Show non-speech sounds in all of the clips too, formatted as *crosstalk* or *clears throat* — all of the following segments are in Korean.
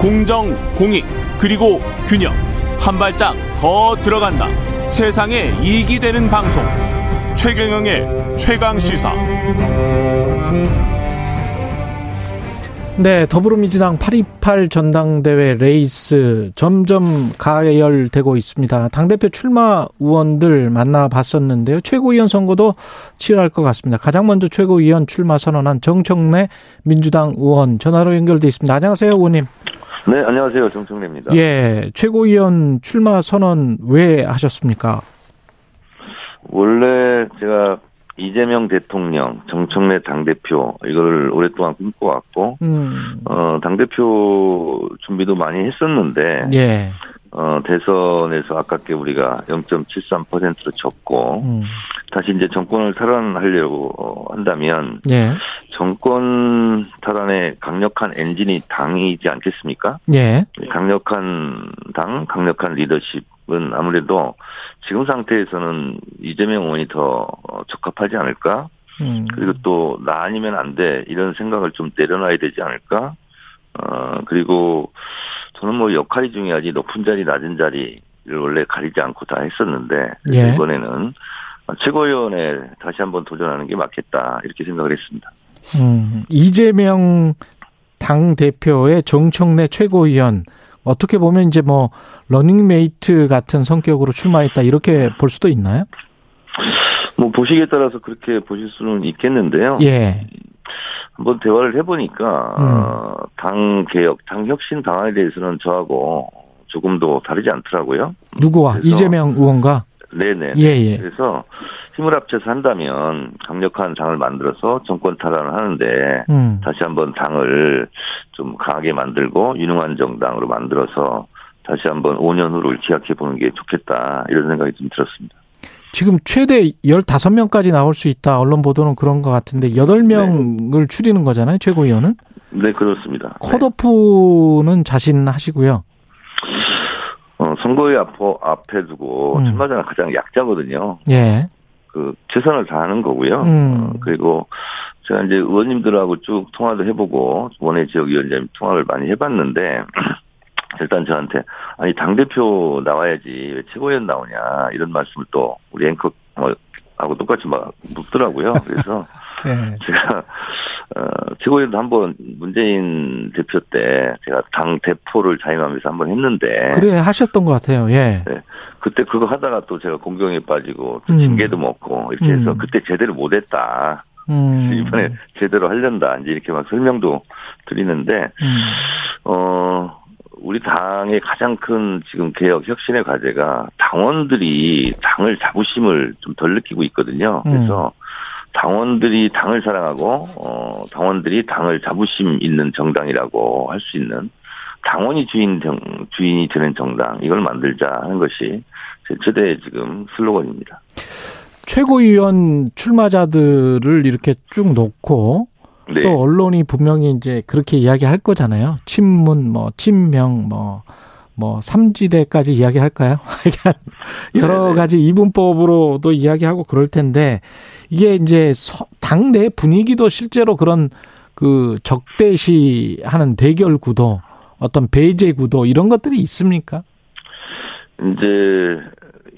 공정, 공익, 그리고 균형. 한 발짝 더 들어간다. 세상에 이익이 되는 방송. 최경영의 최강 시사. 네, 더불어민주당 828 전당대회 레이스 점점 가열되고 있습니다. 당대표 출마 의원들 만나봤었는데요. 최고위원 선거도 치열할 것 같습니다. 가장 먼저 최고위원 출마 선언한 정청래 민주당 의원 전화로 연결돼 있습니다. 안녕하세요, 의원님. 네, 안녕하세요. 정청래입니다. 예, 최고위원 출마 선언 왜 하셨습니까? 원래 제가 이재명 대통령, 정청래 당대표, 이거를 오랫동안 꿈꿔왔고, 음. 어, 당대표 준비도 많이 했었는데, 예. 어, 대선에서 아깝게 우리가 0.73%로 졌고, 음. 다시 이제 정권을 탈환하려고 한다면, 예. 정권 탈환의 강력한 엔진이 당이지 않겠습니까? 예. 강력한 당, 강력한 리더십은 아무래도 지금 상태에서는 이재명 의원이 더 적합하지 않을까? 음. 그리고 또 나 아니면 안 돼 이런 생각을 좀 내려놔야 되지 않을까? 어 그리고 저는 뭐 역할이 중요하지 높은 자리 낮은 자리를 원래 가리지 않고 다 했었는데 예. 이번에는 최고위원에 다시 한번 도전하는 게 맞겠다 이렇게 생각을 했습니다. 음, 이재명 당 대표에 정청래 최고위원 어떻게 보면 이제 뭐 러닝메이트 같은 성격으로 출마했다 이렇게 볼 수도 있나요? 뭐 보시기에 따라서 그렇게 보실 수는 있겠는데요. 예. 한번 대화를 해보니까 음. 어, 당 개혁, 당 혁신 방안에 대해서는 저하고 조금도 다르지 않더라고요. 누구와 이재명 의원과? 네네. 예, 예. 그래서 힘을 합쳐서 한다면 강력한 당을 만들어서 정권 탈환을 하는데 음. 다시 한번 당을 좀 강하게 만들고 유능한 정당으로 만들어서 다시 한번 5년 후를 기약해 보는 게 좋겠다 이런 생각이 좀 들었습니다. 지금 최대 15명까지 나올 수 있다. 언론 보도는 그런 것 같은데 8명을 네. 줄이는 거잖아요. 최고위원은? 네, 그렇습니다. 컷오프는 네. 자신 하시고요. 어, 선거의 앞, 앞에 두고, 음. 출마자가 가장 약자거든요. 예. 그, 최선을 다하는 거고요. 음. 어, 그리고, 제가 이제 의원님들하고 쭉 통화도 해보고, 원외 지역위원장님 통화를 많이 해봤는데, *clears throat* 일단 저한테, 아니, 당 대표 나와야지, 왜 최고위원 나오냐, 이런 말씀을 또, 우리 앵커, 뭐, 하고 똑같이 막 묻더라고요. 그래서, *laughs* 네. 제가 어, 최고위원도 한번 문재인 대표 때 제가 당 대표를 자임하면서 한번 했는데 그래 하셨던 것 같아요. 예. 네. 그때 그거 하다가 또 제가 공경에 빠지고 또 징계도 음. 먹고 이렇게 해서 음. 그때 제대로 못했다. 음. *laughs* 이번에 제대로 하련다 이제 이렇게 막 설명도 드리는데 음. 어. 우리 당의 가장 큰 지금 개혁 혁신의 과제가 당원들이 당을 자부심을 좀 덜 느끼고 있거든요. 그래서 음. 당원들이 당을 사랑하고 어 당원들이 당을 자부심 있는 정당이라고 할 수 있는 당원이 주인 정, 주인이 되는 정당 이걸 만들자 하는 것이 제 최대 지금 슬로건입니다. 최고위원 출마자들을 이렇게 쭉 놓고 네. 또 언론이 분명히 이제 그렇게 이야기할 거잖아요. 친문 뭐 친명 뭐뭐 뭐 삼지대까지 이야기할까요? *laughs* 여러 가지 이분법으로도 이야기하고 그럴 텐데 이게 이제 당내 분위기도 실제로 그런 그 적대시 하는 대결 구도, 어떤 배제 구도 이런 것들이 있습니까? 이제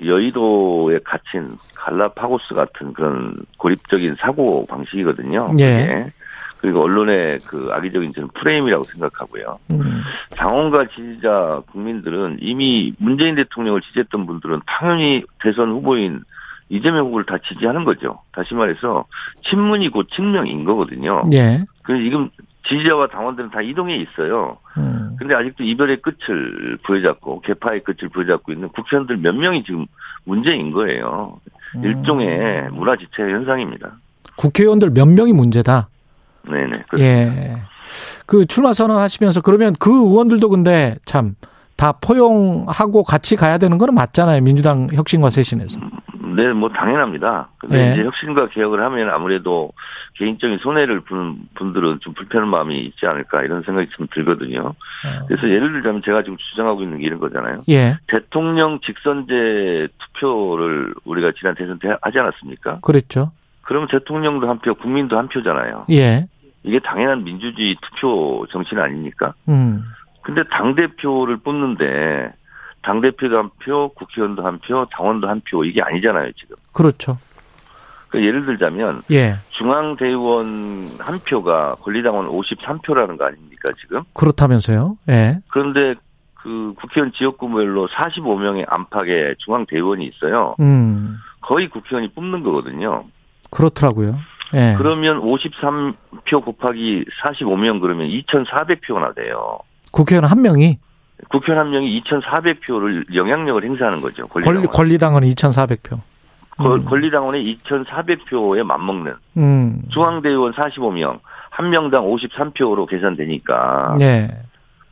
여의도에 갇힌 갈라파고스 같은 그런 고립적인 사고 방식이거든요. 예. 그리고 언론의 그 악의적인 저는 프레임이라고 생각하고요. 음. 당원과 지지자 국민들은 이미 문재인 대통령을 지지했던 분들은 당연히 대선 후보인 이재명 후보를 다 지지하는 거죠. 다시 말해서 친문이 고 친명인 거거든요. 예. 그래서 지금 지지자와 당원들은 다 이동해 있어요. 음. 근데 아직도 이별의 끝을 부여잡고 개파의 끝을 부여잡고 있는 국회의원들 몇 명이 지금 문제인 거예요. 음. 일종의 문화 지체 현상입니다. 국회의원들 몇 명이 문제다. 네네. 그렇습니다. 예. 그 출마 선언하시면서 그러면 그 의원들도 근데 참 다 포용하고 같이 가야 되는 거는 맞잖아요. 민주당 혁신과 쇄신에서. 네, 뭐 당연합니다. 근데 네. 이제 혁신과 개혁을 하면 아무래도 개인적인 손해를 보는 분들은 좀 불편한 마음이 있지 않을까 이런 생각이 좀 들거든요. 어. 그래서 예를 들자면 제가 지금 주장하고 있는 게 이런 거잖아요. 예. 대통령 직선제 투표를 우리가 지난 대선 때 하지 않았습니까? 그랬죠. 그러면 대통령도 한 표, 국민도 한 표잖아요. 예. 이게 당연한 민주주의 투표 정신 아닙니까? 음. 근데 당대표를 뽑는데 당대표도 한 표, 국회의원도 한 표, 당원도 한 표, 이게 아니잖아요, 지금. 그렇죠. 그 예를 들자면, 예. 중앙대의원 한 표가 권리당원 53표라는 거 아닙니까, 지금? 그렇다면서요? 예. 그런데 그 국회의원 지역구별로 45명의 안팎의 중앙대의원이 있어요. 음. 거의 국회의원이 뽑는 거거든요. 그렇더라고요. 예. 그러면 53표 곱하기 45명 그러면 2,400표나 돼요. 국회의원 한 명이 국회의원 한 명이 2,400표를 영향력을 행사하는 거죠. 권리당원. 권리, 당원 2,400표. 음. 권리당원의 2,400표에 맞먹는 음. 중앙대의원 45명, 한 명당 53표로 계산되니까 예.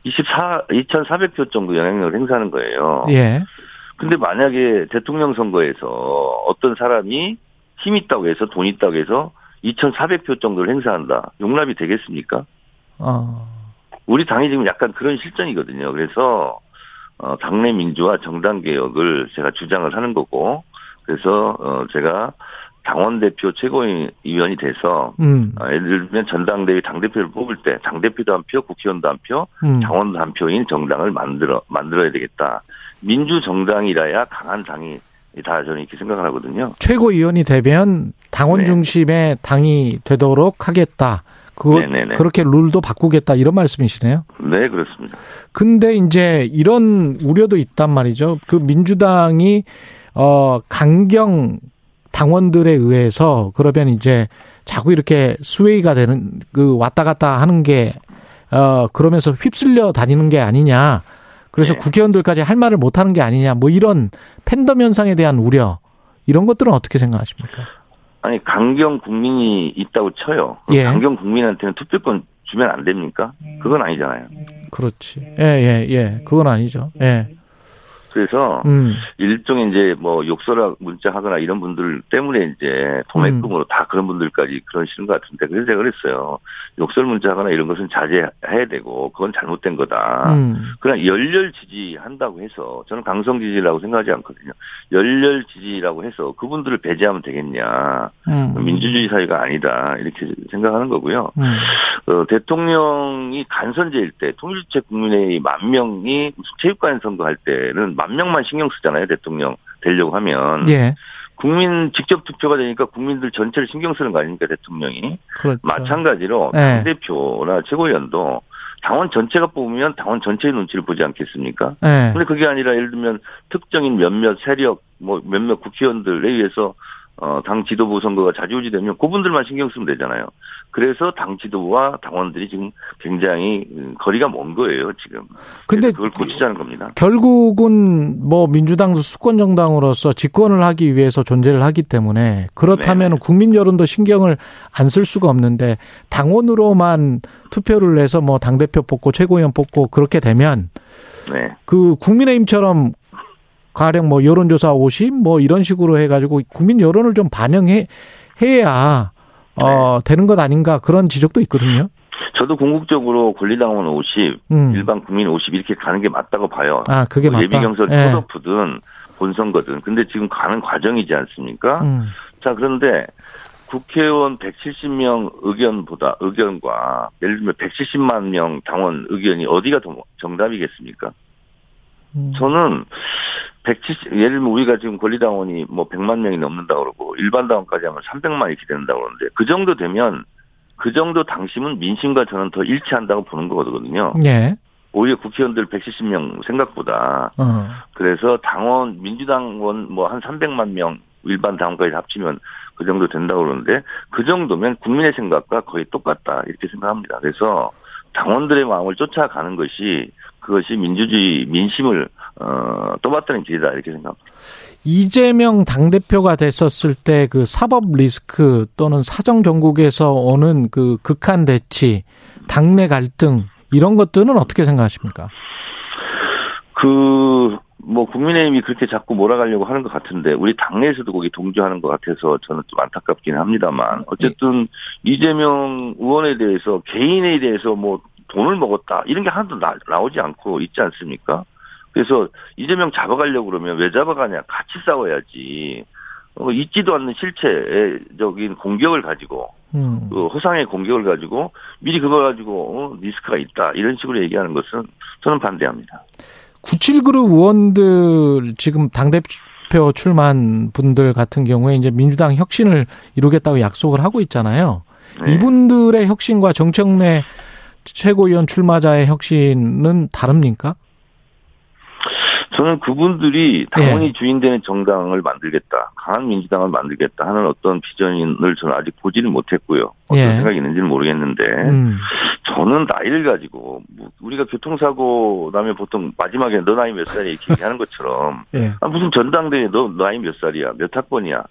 24 2,400표 정도 영향력을 행사하는 거예요. 예. 근데 만약에 대통령 선거에서 어떤 사람이 힘 있다고 해서 돈 있다고 해서 2,400표 정도를 행사한다. 용납이 되겠습니까? 어. 우리 당이 지금 약간 그런 실정이거든요. 그래서 어, 당내 민주화 정당 개혁을 제가 주장을 하는 거고 그래서 어, 제가 당원 대표 최고위원이 돼서 음. 어, 예를 들면 전당대회 당 대표를 뽑을 때 당 대표도 한 표, 국회의원도 한 표, 음. 당원도 한 표인 정당을 만들어 만들어야 되겠다. 민주 정당이라야 강한 당이 다 저는 이렇게 생각을 하거든요. 최고위원이 되면 당원 네. 중심의 당이 되도록 하겠다. 그 네네네. 그렇게 룰도 바꾸겠다 이런 말씀이시네요. 네, 그렇습니다. 근데 이제 이런 우려도 있단 말이죠. 그 민주당이 어 강경 당원들에 의해서 그러면 이제 자꾸 이렇게 수웨이가 되는 그 왔다 갔다 하는 게 어 그러면서 휩쓸려 다니는 게 아니냐. 그래서 네. 국회의원들까지 할 말을 못 하는 게 아니냐. 뭐 이런 팬덤 현상에 대한 우려 이런 것들은 어떻게 생각하십니까? 아니 강경 국민이 있다고 쳐요. 예. 강경 국민한테는 투표권 주면 안 됩니까? 그건 아니잖아요. 그렇지. 예, 예, 예. 그건 아니죠. 예. 그래서 음. 일종의 이제 뭐 욕설하 문자 하거나 이런 분들 때문에 이제 도매금으로 다 그런 분들까지 그러시는 것 같은데 그래서 제가 그랬어요. 욕설 문자 하거나 이런 것은 자제해야 되고 그건 잘못된 거다. 음. 그냥 열렬 지지한다고 해서 저는 강성 지지라고 생각하지 않거든요. 열렬 지지라고 해서 그분들을 배제하면 되겠냐. 음. 민주주의 사회가 아니다. 이렇게 생각하는 거고요. 음. 어, 대통령이 간선제일 때 통일주체 국민의 만 명이 체육관 선거할 때는 만 명만 신경 쓰잖아요. 대통령 되려고 하면 예. 국민 직접 투표가 되니까 국민들 전체를 신경 쓰는 거 아닙니까 대통령이 그렇죠. 마찬가지로 네. 당 대표나 최고위원도 당원 전체가 뽑으면 당원 전체의 눈치를 보지 않겠습니까? 예. 근데 그게 아니라 예를 들면 특정인 몇몇 세력 뭐 몇몇 국회의원들에 의해서 어, 당 지도부 선거가 자주우지되면 그분들만 신경 쓰면 되잖아요. 그래서 당 지도부와 당원들이 지금 굉장히 음, 거리가 먼 거예요, 지금. 근데 그걸 고치자는 겁니다. 결국은 뭐 민주당도 수권 정당으로서 집권을 하기 위해서 존재를 하기 때문에 그렇다면 네네. 국민 여론도 신경을 안 쓸 수가 없는데 당원으로만 투표를 해서 뭐 당 대표 뽑고 최고위원 뽑고 그렇게 되면 네. 그 국민의힘처럼 가령 뭐 여론조사 50뭐 이런 식으로 해가지고 국민 여론을 좀 반영해 해야 어 되는 것 아닌가 그런 지적도 있거든요. 저도 궁극적으로 권리당원 50, 음. 일반 국민 50 이렇게 가는 게 맞다고 봐요. 아 그게 뭐 맞다. 예비 경선 예. 초도프든 본선거든. 근데 지금 가는 과정이지 않습니까? 음. 자, 그런데 국회의원 170명 의견보다 의견과 예를 들면 170만 명 당원 의견이 어디가 더 정답이겠습니까? 음. 저는 170 예를 들면 우리가 지금 권리당원이 뭐 100만 명이 넘는다 그러고 일반 당원까지 하면 300만 이렇게 된다 그러는데 그 정도 되면 그 정도 당심은 민심과 저는 더 일치한다고 보는 거거든요. 예. 오히려 국회의원들 170명 생각보다 어. 그래서 당원 민주당원 뭐 한 300만 명 일반 당원까지 합치면 그 정도 된다고 그러는데 그 정도면 국민의 생각과 거의 똑같다 이렇게 생각합니다. 그래서 당원들의 마음을 쫓아가는 것이 그것이 민주주의 민심을 어, 떠받드는 길이다 이렇게 생각합니다. 이재명 당대표가 됐었을 때 그 사법 리스크 또는 사정 정국에서 오는 그 극한 대치, 당내 갈등 이런 것들은 어떻게 생각하십니까? 그, 뭐, 국민의힘이 그렇게 자꾸 몰아가려고 하는 것 같은데, 우리 당내에서도 거기 동조하는 것 같아서 저는 좀 안타깝긴 합니다만, 어쨌든, 이재명 의원에 대해서, 개인에 대해서 뭐, 돈을 먹었다, 이런 게 하나도 나, 나오지 않고 있지 않습니까? 그래서, 이재명 잡아가려고 그러면 왜 잡아가냐, 같이 싸워야지. 어, 있지도 않는 실체적인 공격을 가지고 음. 그 허상의 공격을 가지고 미리 그걸 가지고 어, 리스크가 있다 이런 식으로 얘기하는 것은 저는 반대합니다. 97그룹 의원들 지금 당대표 출마한 분들 같은 경우에 이제 민주당 혁신을 이루겠다고 약속을 하고 있잖아요. 네. 이분들의 혁신과 정청래 최고위원 출마자의 혁신은 다릅니까? 저는 그분들이 당원이 예. 주인되는 정당을 만들겠다, 강한 민주당을 만들겠다 하는 어떤 비전을 저는 아직 보지를 못했고요. 어떤 예. 생각이 있는지는 모르겠는데, 음. 저는 나이를 가지고, 뭐 우리가 교통사고 나면 보통 마지막에 너 나이 몇 살이야 이렇게 얘기하는 것처럼, *laughs* 예. 아, 무슨 전당대회 너 나이 몇 살이야, 몇 학번이야.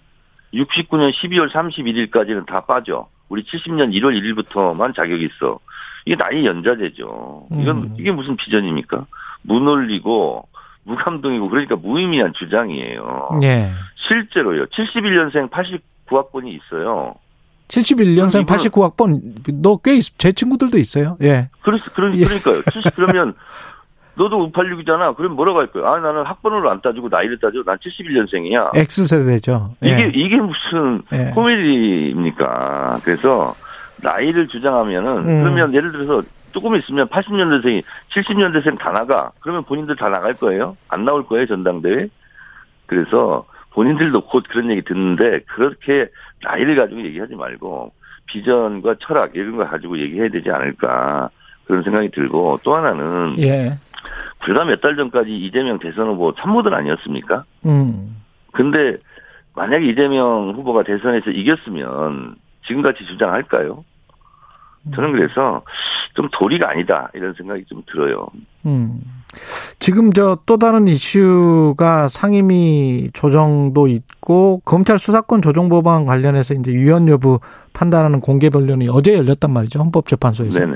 69년 12월 31일까지는 다 빠져. 우리 70년 1월 1일부터만 자격이 있어. 이게 나이 연자제죠. 이건, 음. 이게 무슨 비전입니까? 무놀리고, 무감동이고 그러니까 무의미한 주장이에요. 예. 실제로요. 71년생 89학번이 있어요. 71년생 89학번 너꽤제 친구들도 있어요. 예. 그렇 그러, 예. 그러니까요. 70 그러면 너도 586이잖아. 그럼 뭐라고 할 거야? 아, 나는 학번으로 안 따지고 나이를 따져. 난 71년생이야. X세대죠. 예. 이게, 이게 무슨 예. 코미디입니까? 그래서 나이를 주장하면은, 음. 그러면 예를 들어서 조금 있으면 80년대생이 70년대생 다 나가. 그러면 본인들 다 나갈 거예요? 안 나올 거예요, 전당대회? 그래서 본인들도 곧 그런 얘기 듣는데 그렇게 나이를 가지고 얘기하지 말고 비전과 철학 이런 거 가지고 얘기해야 되지 않을까 그런 생각이 들고 또 하나는 예. 불과 몇 달 전까지 이재명 대선 후보 참모들 아니었습니까? 음. 근데 만약에 이재명 후보가 대선에서 이겼으면 지금같이 주장할까요? 저는 그래서 좀 도리가 아니다 이런 생각이 좀 들어요. 음. 지금 저 또 다른 이슈가 상임위 조정도 있고 검찰 수사권 조정 법안 관련해서 이제 유연 여부 판단하는 공개 변론이 어제 열렸단 말이죠 헌법재판소에서. 네네.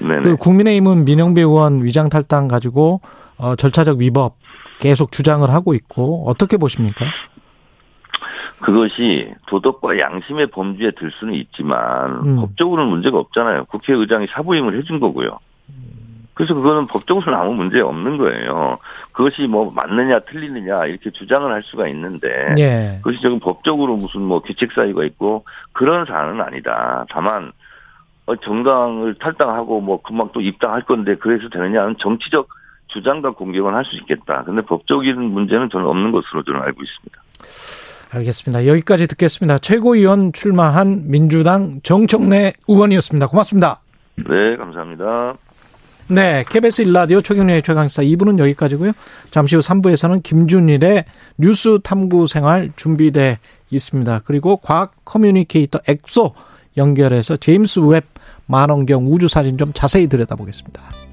네네. 그 국민의힘은 민영배 의원 위장 탈당 가지고 어 절차적 위법 계속 주장을 하고 있고 어떻게 보십니까? 그것이 도덕과 양심의 범주에 들 수는 있지만 음. 법적으로는 문제가 없잖아요. 국회의장이 사부임을 해준 거고요. 그래서 그거는 법적으로는 아무 문제 없는 거예요. 그것이 뭐 맞느냐 틀리느냐 이렇게 주장을 할 수가 있는데 예. 그것이 지금 법적으로 무슨 뭐 규칙 사유가 있고 그런 사안은 아니다. 다만 어, 정당을 탈당하고 뭐 금방 또 입당할 건데 그래서 되느냐는 정치적 주장과 공격은 할 수 있겠다. 근데 법적인 문제는 저는 없는 것으로 저는 알고 있습니다. 알겠습니다. 여기까지 듣겠습니다. 최고위원 출마한 민주당 정청래 의원이었습니다. 고맙습니다. 네, 감사합니다. 네, KBS 일라디오 최경영의 최강시사 2부는 여기까지고요. 잠시 후 3부에서는 김준일의 뉴스 탐구 생활 준비돼 있습니다. 그리고 과학 커뮤니케이터 엑소 연결해서 제임스 웹 망원경 우주 사진 좀 자세히 들여다보겠습니다.